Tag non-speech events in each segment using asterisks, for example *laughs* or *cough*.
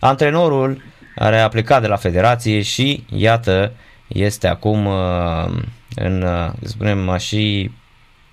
Antrenorul care a plecat de la federație și iată este acum uh, în, uh, să spunem, și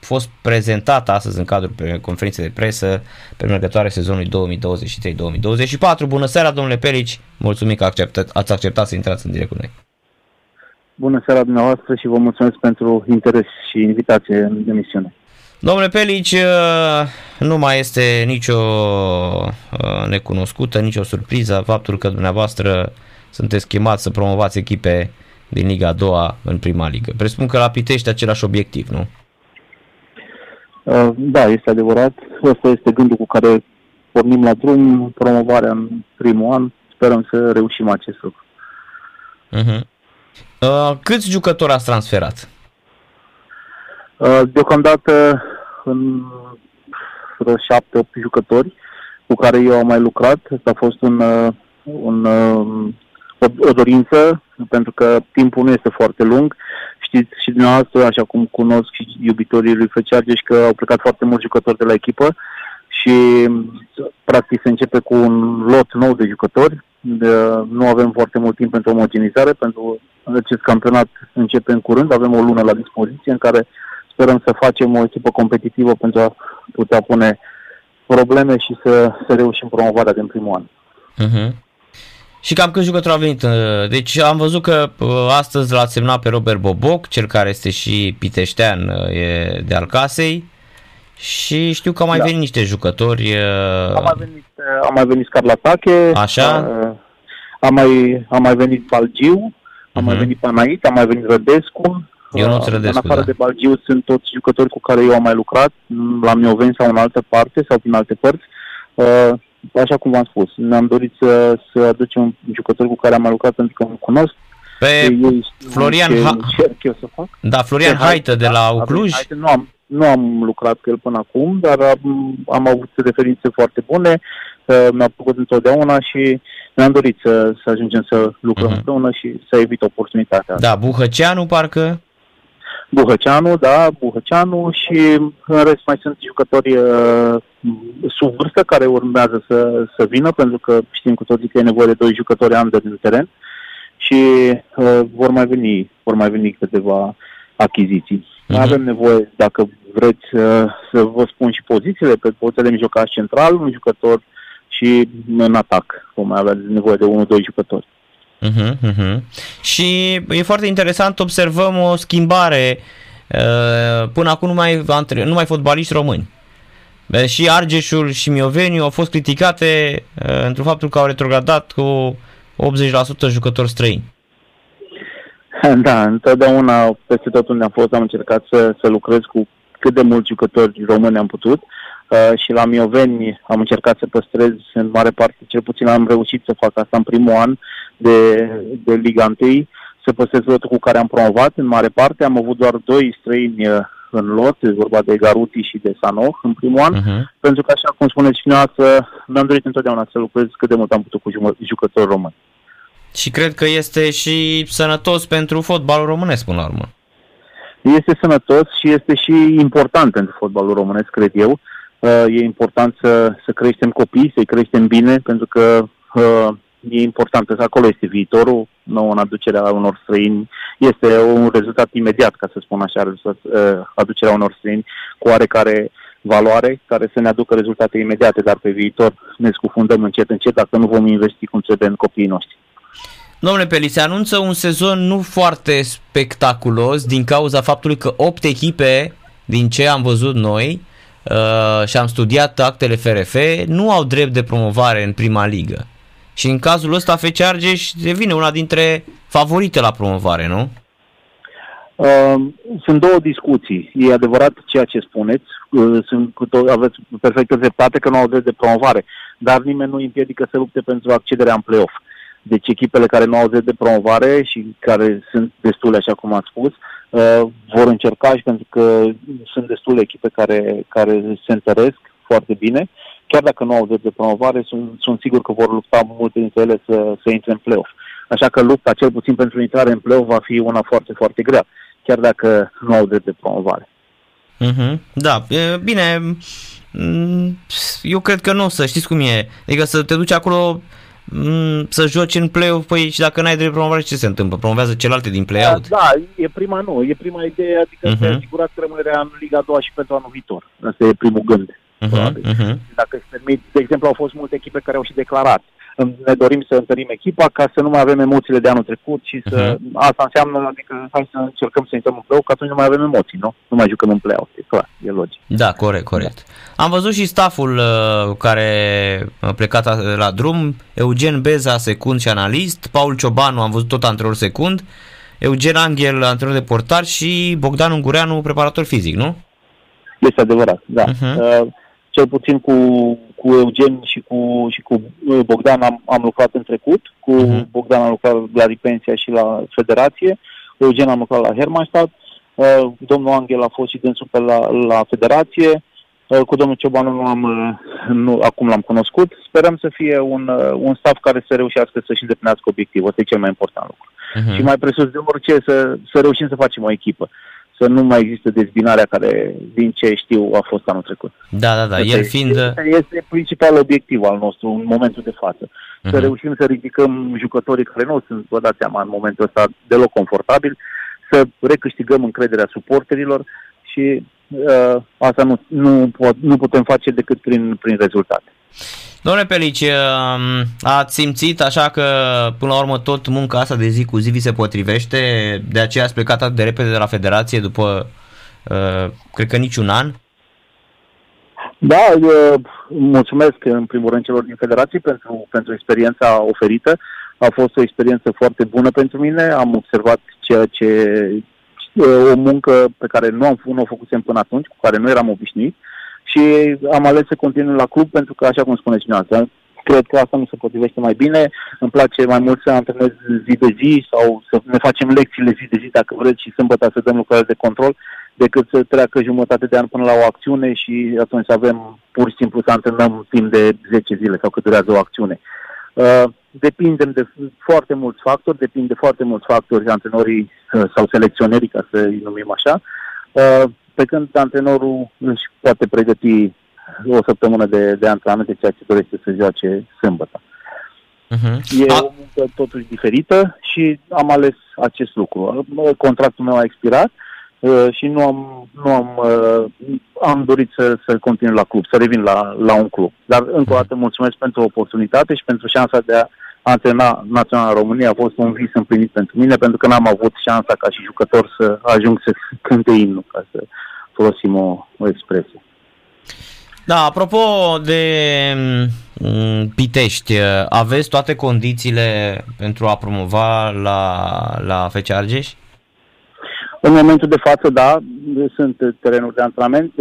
fost prezentat astăzi în cadrul conferinței de presă mergătoare sezonului 2023-2024. Bună seara, domnule Pelici, mulțumim că acceptat, ați acceptat să intrați în direct cu noi. Bună seara dumneavoastră și vă mulțumesc pentru interes și invitație în emisiune. Domnule Pelici, uh, nu mai este nicio uh, necunoscută, nicio surpriză faptul că dumneavoastră sunteți chemați să promovați echipe din Liga a doua în prima ligă. Presupun că la Pitești același obiectiv, nu? Uh, da, este adevărat. Asta este gândul cu care pornim la drum, promovarea în primul an. Sperăm să reușim acest lucru. Uh-huh. Uh, câți jucători ați transferat? Uh, deocamdată în vreo șapte, opt jucători cu care eu am mai lucrat. Asta a fost un, uh, un, uh, o, o dorință, pentru că timpul nu este foarte lung. Știți și dumneavoastră, așa cum cunosc și iubitorii lui Făceargeș, că au plecat foarte mulți jucători de la echipă și practic se începe cu un lot nou de jucători. De, nu avem foarte mult timp pentru omogenizare, pentru acest campionat începe în curând, avem o lună la dispoziție în care sperăm să facem o echipă competitivă pentru a putea pune probleme și să, să reușim promovarea din primul an. Uh-huh. Și cam câți jucători au venit? Uh, deci am văzut că uh, astăzi l-a semnat pe Robert Boboc, cel care este și piteștean, uh, e de al casei. Și știu că au mai da. venit niște jucători. A mai venit, a mai venit Scarlatache. Așa. A, a, mai, a mai venit Balgiu, a uh-huh. mai mhm. venit Panait, a mai venit Rădescu. Eu nu Rădescu, În afară da. de Balgiu sunt toți jucători cu care eu am mai lucrat, la Mioveni sau în altă parte sau prin alte părți așa cum v-am spus, ne-am dorit să, să aducem un jucător cu care am mai lucrat pentru că îl cunosc. Pe ei Florian ce ha- eu să fac. Da, Florian Haită de la da, Cluj. Haite, nu, am, nu am lucrat cu el până acum, dar am, am avut referințe foarte bune, uh, mi-a plăcut întotdeauna și ne-am dorit să, să ajungem să lucrăm uh-huh. împreună și să evit oportunitatea. Da, Buhăceanu parcă? Buhăceanu, da, Buhăceanu și în rest mai sunt jucători uh, sub vârstă care urmează să, să vină, pentru că știm cu toții că e nevoie de doi jucători under din teren și uh, vor mai veni, vor mai veni câteva achiziții. Uh-huh. Avem nevoie, dacă vreți uh, să vă spun și pozițiile, pe poziția de mijlocaș central, un jucător și în atac. Vom mai avea nevoie de unul, doi jucători. Uh-huh, uh-huh. Și e foarte interesant, observăm o schimbare. Uh, până acum nu mai, nu mai fotbaliști români. Și Argeșul și Mioveniu au fost criticate uh, într-un faptul că au retrogradat cu 80% jucători străini. *laughs* Da, întotdeauna peste tot unde am fost am încercat să, să lucrez cu cât de mulți jucători români am putut uh, și la Mioveni am încercat să păstrez în mare parte, cel puțin am reușit să fac asta în primul an de, de Liga 1, să păstrez lotul cu care am promovat în mare parte. Am avut doar doi străini uh, în lot, e vorba de Garuti și de Sanoh în primul an, uh-huh. pentru că, așa cum spuneți și noastră, mi-am dorit întotdeauna să lucrez cât de mult am putut cu jucători români. Și cred că este și sănătos pentru fotbalul românesc, până la urmă. Este sănătos și este și important pentru fotbalul românesc, cred eu. Uh, e important să, să creștem copii, să-i creștem bine, pentru că uh, e important, că acolo este viitorul, nou în aducerea unor străini. Este un rezultat imediat, ca să spun așa, rezultat, uh, aducerea unor străini cu oarecare valoare, care să ne aducă rezultate imediate, dar pe viitor ne scufundăm încet, încet, dacă nu vom investi cum trebuie în copiii noștri. Domnule Peli, se anunță un sezon nu foarte spectaculos din cauza faptului că 8 echipe din ce am văzut noi uh, și am studiat actele FRF nu au drept de promovare în prima ligă. Și în cazul ăsta FC Argeș devine una dintre favorite la promovare, nu? Uh, sunt două discuții. E adevărat ceea ce spuneți, uh, sunt cu to- aveți perfectă dreptate că nu au drept de promovare, dar nimeni nu împiedică să lupte pentru accederea în play-off. Deci echipele care nu au drept de promovare și care sunt destule, așa cum ați spus, uh, vor încerca și pentru că sunt destule echipe care, care se întăresc foarte bine chiar dacă nu au drept de promovare, sunt, sunt sigur că vor lupta multe dintre ele să, să intre în play-off. Așa că lupta, cel puțin pentru intrare în play-off, va fi una foarte, foarte grea, chiar dacă nu au drept de promovare. Uh-huh. Da, bine, mm, eu cred că nu o să, știți cum e, adică să te duci acolo mm, să joci în play-off, păi și dacă n-ai drept promovare, ce se întâmplă? Promovează celelalte din play-out? Da, da, e prima nu, e prima idee, adică uh-huh. să asigurați rămânerea în Liga 2 și pentru anul viitor. Asta e primul gând. Uh-huh, uh-huh. Dacă îți permit, de exemplu, au fost multe echipe care au și declarat ne dorim să întărim echipa ca să nu mai avem emoțiile de anul trecut și să... Uh-huh. Asta înseamnă, adică hai să încercăm să intrăm în play că atunci nu mai avem emoții, nu? Nu mai jucăm în play e clar, e logic. Da, corect, corect. Da. Am văzut și staful uh, care a plecat la drum, Eugen Beza, secund și analist, Paul Ciobanu, am văzut tot antrenor secund, Eugen Angel, antrenor de portar și Bogdan Ungureanu, preparator fizic, nu? Este adevărat, da. Uh-huh. Uh, cel puțin cu, cu Eugen și cu, și cu uh, Bogdan am, am lucrat în trecut. Cu uh-huh. Bogdan am lucrat la Ripensia și la Federație. Cu Eugen am lucrat la Hermannstadt. Uh, domnul Angel a fost și dânsul pe la, la Federație. Uh, cu domnul Ciobanu nu am, uh, nu, acum l-am cunoscut. Sperăm să fie un, uh, un staff care să reușească să-și îndeplinească obiectivul. Asta e cel mai important lucru. Uh-huh. Și mai presus de orice, să, să reușim să facem o echipă să nu mai există dezbinarea care, din ce știu, a fost anul trecut. Da, da, da. El fiind... Este, este principalul obiectiv al nostru în momentul de față. Uh-huh. Să reușim să ridicăm jucătorii care nu sunt, vă dați seama, în momentul ăsta deloc confortabil, să recâștigăm încrederea suporterilor și uh, asta nu, nu, pot, nu putem face decât prin, prin rezultate. Domnule Pelici, um, ați simțit așa că până la urmă tot munca asta de zi cu zi vi se potrivește, de aceea ați plecat atât de repede de la federație după, uh, cred că niciun an? Da, mulțumesc în primul rând celor din federație pentru, pentru experiența oferită. A fost o experiență foarte bună pentru mine, am observat ceea ce o muncă pe care nu am nu o făcusem până atunci, cu care nu eram obișnuit și am ales să continui la club pentru că, așa cum spuneți dumneavoastră, cred că asta nu se potrivește mai bine. Îmi place mai mult să antrenez zi de zi sau să ne facem lecțiile zi de zi, dacă vreți, și sâmbătă să dăm lucrări de control, decât să treacă jumătate de an până la o acțiune și atunci să avem pur și simplu să antrenăm timp de 10 zile sau cât durează o acțiune. Uh, depindem de foarte mulți factori, depinde de foarte mulți factori antrenorii uh, sau selecționerii, ca să îi numim așa. Uh, pe când antrenorul își poate pregăti o săptămână de, de antrenamente, ceea ce dorește să joace sâmbătă. Uh-huh. E A... o muncă totuși diferită și am ales acest lucru. Contractul meu a expirat uh, și nu am, nu am, uh, am dorit să, să continui la club, să revin la, la un club. Dar încă o dată mulțumesc pentru oportunitate și pentru șansa de a antrena Naționala României. A fost un vis împlinit pentru mine pentru că n-am avut șansa ca și jucător să ajung să cânte imnul, ca să folosim o, o expresie. Da, apropo de mm, Pitești, aveți toate condițiile pentru a promova la, la FC Argeș? În momentul de față, da, sunt terenuri de antrenament,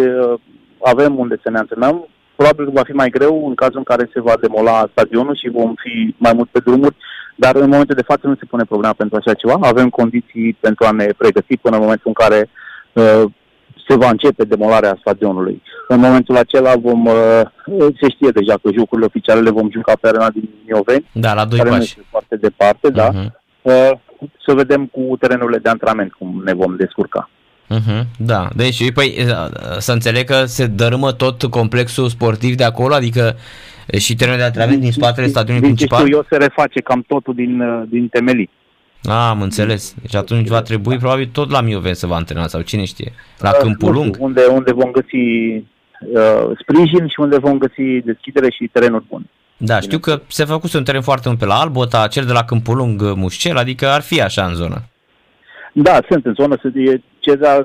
avem unde să ne antrenăm. Probabil că va fi mai greu în cazul în care se va demola stadionul și vom fi mai mult pe drumuri, dar în momentul de față nu se pune problema pentru așa ceva. Avem condiții pentru a ne pregăti până în momentul în care uh, se va începe demolarea stadionului. În momentul acela vom, uh, se știe deja că jocurile oficiale le vom juca pe arena din Mioveni, da, la doi care pași. nu este foarte departe, uh-huh. da. Mhm. Uh, să vedem cu terenurile de antrenament cum ne vom descurca. Uh-huh, da, deci păi, uh, să înțeleg că se dărâmă tot complexul sportiv de acolo, adică și terenul de antrenament din spatele stadionului principal? Din eu se reface cam totul din, din temelii. Ah, am înțeles. Deci atunci va trebui probabil tot la Mioven să vă antrenați sau cine știe. La uh, Câmpul Lung. Unde, unde vom găsi uh, sprijin și unde vom găsi deschidere și terenuri bune. Da, știu că se făcuse un teren foarte mult pe la Albota, cel de la Câmpul Lung Mușcel, adică ar fi așa în zonă. Da, sunt în zonă, e, ceza,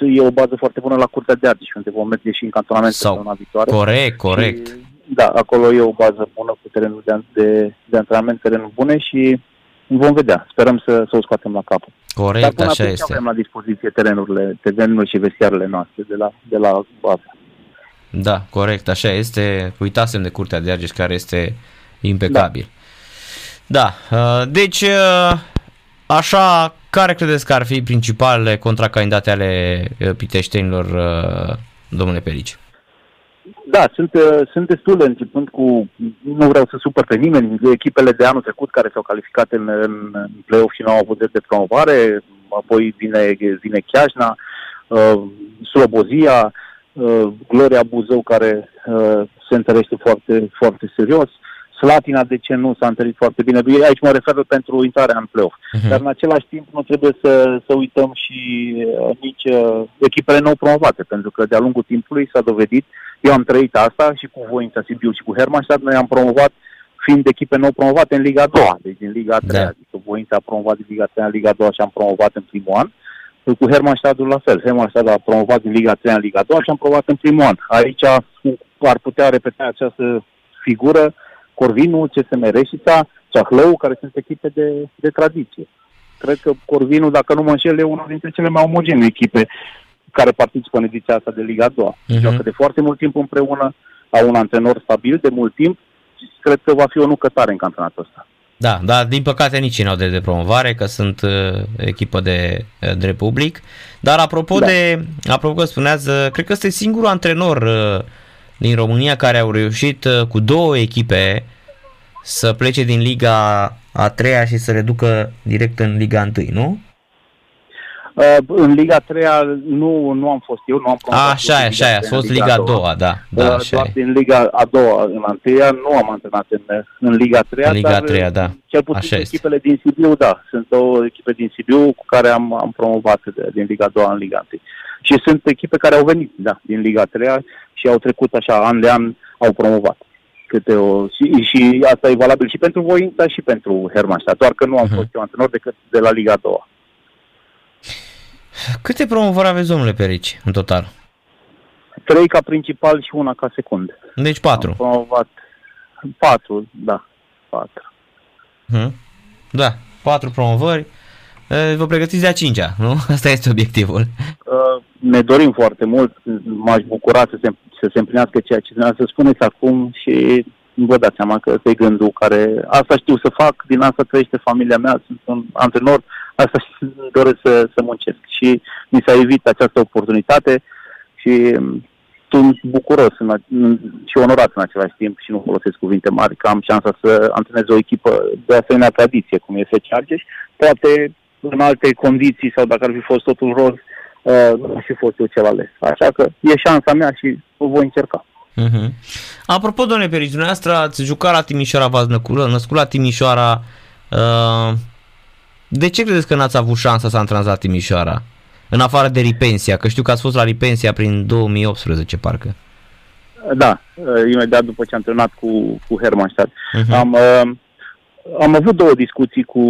e o bază foarte bună la Curtea de Argeș, unde vom merge și în cantonament Sau, zona viitoare. Corect, corect. Și, da, acolo e o bază bună cu terenul de, de, de antrenament, terenuri bune și vom vedea. Sperăm să, să o scoatem la capăt. Corect, Dar până așa este. avem la dispoziție terenurile, terenurile și vestiarele noastre de la, de la bază. Da, corect, așa este. Uitasem de Curtea de Argeș care este impecabil. Da, da uh, deci uh, așa, care credeți că ar fi principalele contracandidate ale uh, piteștenilor, domnule Perici? Da, sunt, uh, sunt destule, începând cu, nu vreau să supăr pe nimeni, echipele de anul trecut care s-au calificat în, în, în play-off și nu au avut de promovare, apoi vine, vine Chiajna, uh, Slobozia, uh, Gloria Buzău care uh, se întărește foarte, foarte serios, Slatina, de ce nu, s-a întâlnit foarte bine. Aici mă refer pentru intrarea în play-off. Uh-huh. Dar în același timp nu trebuie să, să uităm și uh, nici uh, echipele nou promovate, pentru că de-a lungul timpului s-a dovedit, eu am trăit asta și cu Voința Sibiu și cu Hermannstadt, noi am promovat fiind echipe nou promovate în Liga 2, deci din Liga 3, da. adică Voința a promovat din Liga 3 în Liga 2 și am promovat în primul an. Cu Hermannstadtul la fel. Hermannstadt a promovat din Liga 3 în Liga 2 și am promovat în primul an. Aici ar putea repeta această figură Corvinul, CSM Reșița, Ceahlău, care sunt echipe de, de tradiție. Cred că Corvinul, dacă nu mă înșel, e una dintre cele mai omogene echipe care participă în ediția asta de Liga 2. Uh-huh. Joacă de foarte mult timp împreună, au un antrenor stabil de mult timp și cred că va fi o nucătare în campionatul ăsta. Da, dar din păcate nici nu au de, de promovare, că sunt uh, echipă de, uh, de Republic. Dar apropo da. de, apropo că spuneați, uh, cred că este singurul antrenor uh, din România care au reușit uh, cu două echipe să plece din Liga a treia și să reducă direct în Liga 1, nu? Uh, în Liga 3 nu, nu am fost eu, nu am promovat. Așa e, așa e, a fost Liga a doua, da. da uh, așa doar e. din Liga a doua, în Anteia, nu am antrenat în, în Liga 3 În Liga 3 da. Cel puțin așa echipele este. din Sibiu, da. Sunt două echipe din Sibiu cu care am, am promovat de, din Liga 2 în Liga 1. Și sunt echipe care au venit, da, din Liga 3 și au trecut așa, an de an, au promovat câte o... Și, și asta e valabil și pentru Voința și pentru Hermannstadt, doar că nu am uh-huh. fost eu antrenor decât de la Liga 2. Câte promovări aveți, domnule Perici, în total? Trei ca principal și una ca secund. Deci patru. Am promovat patru, da, patru. Uh-huh. Da, patru promovări. Vă pregătiți de a cincea, nu? *laughs* Asta este obiectivul. Ne dorim foarte mult, m-aș bucura să se, să se împlinească ceea ce să spuneți acum și vă dați seama că ăsta e gândul care, asta știu să fac, din asta trăiește familia mea, sunt un antrenor, asta *laughs* și doresc să, să muncesc. Și mi s-a evit această oportunitate și sunt bucuros în, și onorat în același timp și nu folosesc cuvinte mari, că am șansa să antrenez o echipă de asemenea tradiție, cum este Chargers, poate în alte condiții sau dacă ar fi fost totul roz, uh, nu aș fi fost eu cel ales. Așa că e șansa mea și o voi încerca. Uh-huh. Apropo, domnule Perici, dumneavoastră ați jucat la Timișoara, v-ați născut, născut la Timișoara. Uh, de ce credeți că n-ați avut șansa să antrenați la Timișoara? În afară de Ripensia, că știu că ați fost la Ripensia prin 2018, parcă. Da, uh, imediat după ce am antrenat cu, cu Hermannstadt. Uh-huh. Am, uh, am avut două discuții cu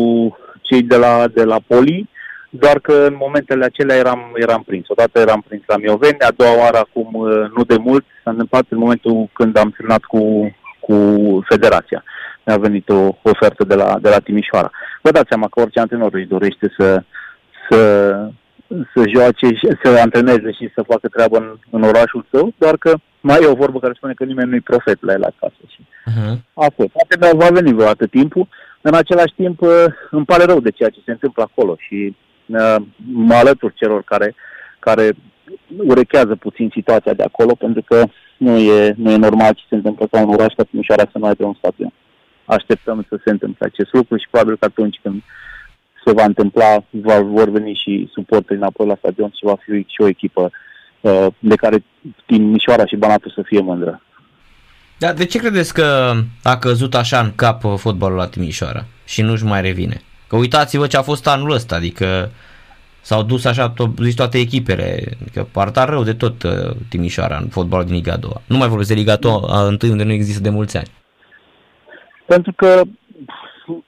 cei de la, de la Poli, doar că în momentele acelea eram, eram prins. Odată eram prins la Mioveni, a doua oară acum uh, nu de mult, s-a întâmplat în momentul când am semnat cu, cu Federația. Mi-a venit o ofertă de la, de la Timișoara. Vă dați seama că orice antrenor își dorește să, să, să joace, să antreneze și să facă treabă în, în orașul său, doar că mai e o vorbă care spune că nimeni nu-i profet la el acasă. Și uh-huh. a fost. Poate va veni vreodată timpul. În același timp, uh, îmi pare rău de ceea ce se întâmplă acolo și uh, mă alătur celor care, care urechează puțin situația de acolo, pentru că nu e, nu e normal ce se întâmplă ca un oraș ca Timișoara să nu aibă un stadion. Așteptăm să se întâmple acest lucru și probabil că atunci când se va întâmpla, va, vor veni și suporteri înapoi la stadion și va fi și o echipă uh, de care Timișoara și Banatul să fie mândră. Dar de ce credeți că a căzut așa în cap fotbalul la Timișoara și nu-și mai revine? Că uitați-vă ce a fost anul ăsta, adică s-au dus așa to- zis toate echipele, adică parta rău de tot uh, Timișoara în fotbalul din Liga 2. Nu mai vorbesc de Liga 2 a întâi unde nu există de mulți ani. Pentru că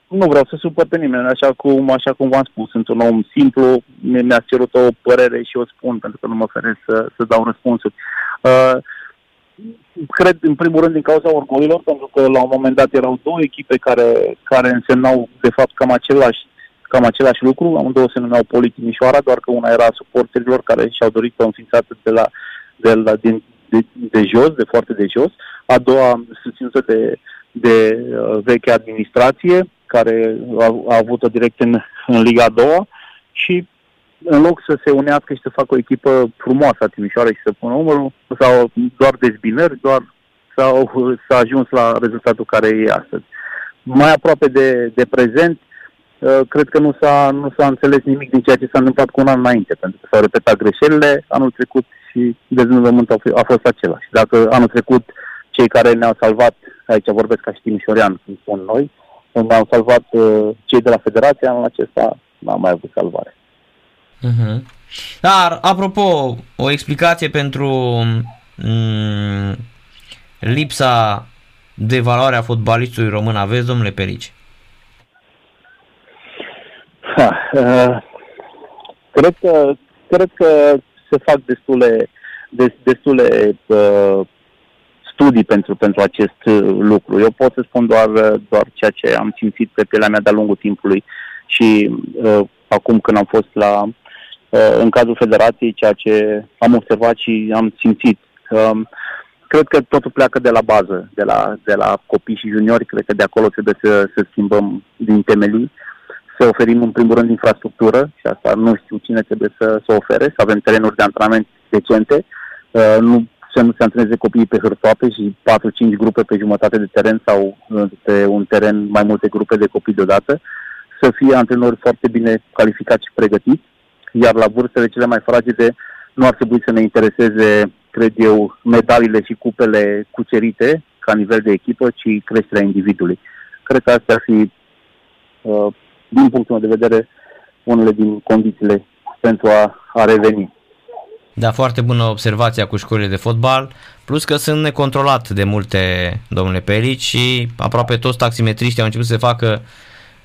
nu vreau să supăr pe nimeni, așa cum, așa cum v-am spus, sunt un om simplu, mi-a cerut o părere și o spun, pentru că nu mă feresc să, să dau răspunsuri. Uh, cred în primul rând din cauza orgolilor, pentru că la un moment dat erau două echipe care, care însemnau de fapt cam același, cam același lucru, amândouă se numeau Poli Timișoara, doar că una era suporterilor care și-au dorit o înființată de la, de, la din, de, de jos, de foarte de jos, a doua susținută de, de uh, veche administrație, care a, a avut-o direct în, în Liga 2 și în loc să se unească și să facă o echipă frumoasă a Timișoara și să pună umărul, sau doar dezbinări, doar s-au, *laughs* s-a ajuns la rezultatul care e astăzi. Mai aproape de, de prezent, uh, cred că nu s-a, nu s-a înțeles nimic din ceea ce s-a întâmplat cu un an înainte, pentru că s-au repetat greșelile anul trecut și dezvoltamentul a, a fost același. Dacă anul trecut cei care ne-au salvat, aici vorbesc ca și Timișorean, cum spun noi, ne-au salvat uh, cei de la Federație, anul acesta n-am mai avut salvare. Uh-huh. Dar, apropo, o explicație pentru mm, lipsa de valoare a fotbalistului român aveți, domnule Perici? Ha, uh, cred, că, cred că se fac destule, destule uh, studii pentru, pentru acest uh, lucru. Eu pot să spun doar, uh, doar ceea ce am simțit pe pielea mea de-a lungul timpului și uh, acum când am fost la, uh, în cazul federației, ceea ce am observat și am simțit. Uh, cred că totul pleacă de la bază, de la, de la copii și juniori, cred că de acolo trebuie să, să schimbăm din temelii, să oferim în primul rând infrastructură și asta nu știu cine trebuie să, să ofere, să avem terenuri de antrenament decente, uh, nu să nu se antreneze copiii pe hârtoape și 4-5 grupe pe jumătate de teren sau uh, pe un teren mai multe grupe de copii deodată, să fie antrenori foarte bine calificați și pregătiți, iar la vârstele cele mai fragile nu ar trebui să ne intereseze, cred eu, medalile și cupele cucerite ca nivel de echipă, ci creșterea individului. Cred că astea ar fi, uh, din punctul meu de vedere, unele din condițiile pentru a, a reveni. Da, foarte bună observația cu școlile de fotbal, plus că sunt necontrolat de multe, domnule Pelici, și aproape toți taximetriștii au început să se facă,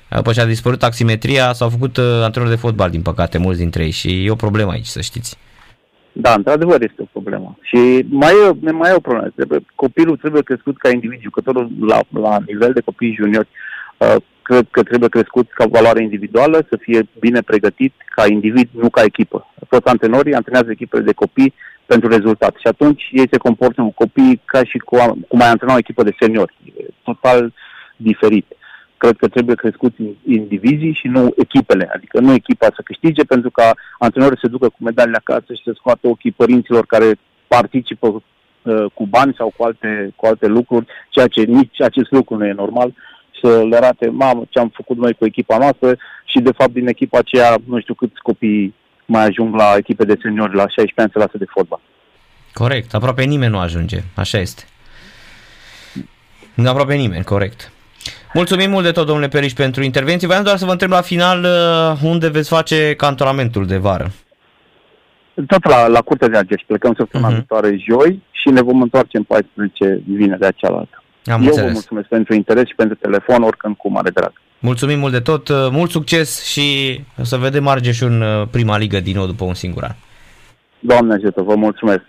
după ce a dispărut taximetria, s-au făcut uh, antrenori de fotbal, din păcate, mulți dintre ei și e o problemă aici, să știți. Da, într-adevăr este o problemă. Și mai e, mai e o problemă. Trebuie, copilul trebuie crescut ca individ, jucătorul la, la nivel de copii juniori. Uh, cred că trebuie crescut ca valoare individuală, să fie bine pregătit ca individ, nu ca echipă. Toți antrenorii antrenează echipele de copii pentru rezultat și atunci ei se comportă cu copii ca și cu, cum ai antrena o echipă de seniori. Total diferit. Cred că trebuie crescuți indivizii și nu echipele, adică nu echipa să câștige pentru ca antrenorii să ducă cu medalile acasă și să scoată ochii părinților care participă uh, cu bani sau cu alte, cu alte lucruri, ceea ce nici acest lucru nu e normal să le arate, mamă, ce am făcut noi cu echipa noastră și de fapt din echipa aceea nu știu câți copii mai ajung la echipe de seniori la 16 ani să lasă de fotbal. Corect, aproape nimeni nu ajunge, așa este. Nu aproape nimeni, corect. Mulțumim mult de tot, domnule Periș, pentru intervenție. Vreau doar să vă întreb la final uh, unde veți face cantonamentul de vară. Tot la, la Curtea de Argeș. Plecăm săptămâna uh-huh. viitoare joi și ne vom întoarce în 14 de cealaltă. Am Eu înțeles. vă mulțumesc pentru interes și pentru telefon, oricând cu mare drag. Mulțumim mult de tot, uh, mult succes și să vedem Argeș în uh, prima ligă din nou după un singur an. Doamne ajută, vă mulțumesc.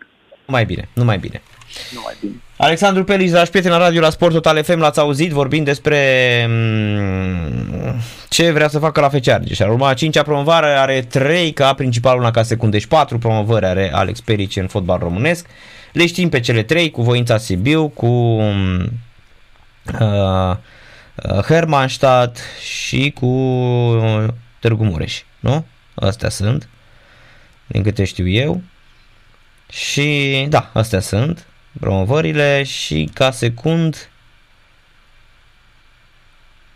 Mai bine, nu mai bine. Mai bine. Alexandru Pelis, dragi prieteni la radio la Sport Total FM, l-ați auzit vorbind despre mm, ce vrea să facă la FC Argeș. Ar urma a cincea promovare, are trei ca principal, una ca secund, deci patru promovări are Alex Perici în fotbal românesc. Le știm pe cele trei, cu Voința Sibiu, cu mm, uh, Hermannstadt și cu Târgu Mureș, nu? Astea sunt, din câte știu eu. Și da, astea sunt promovările și ca secund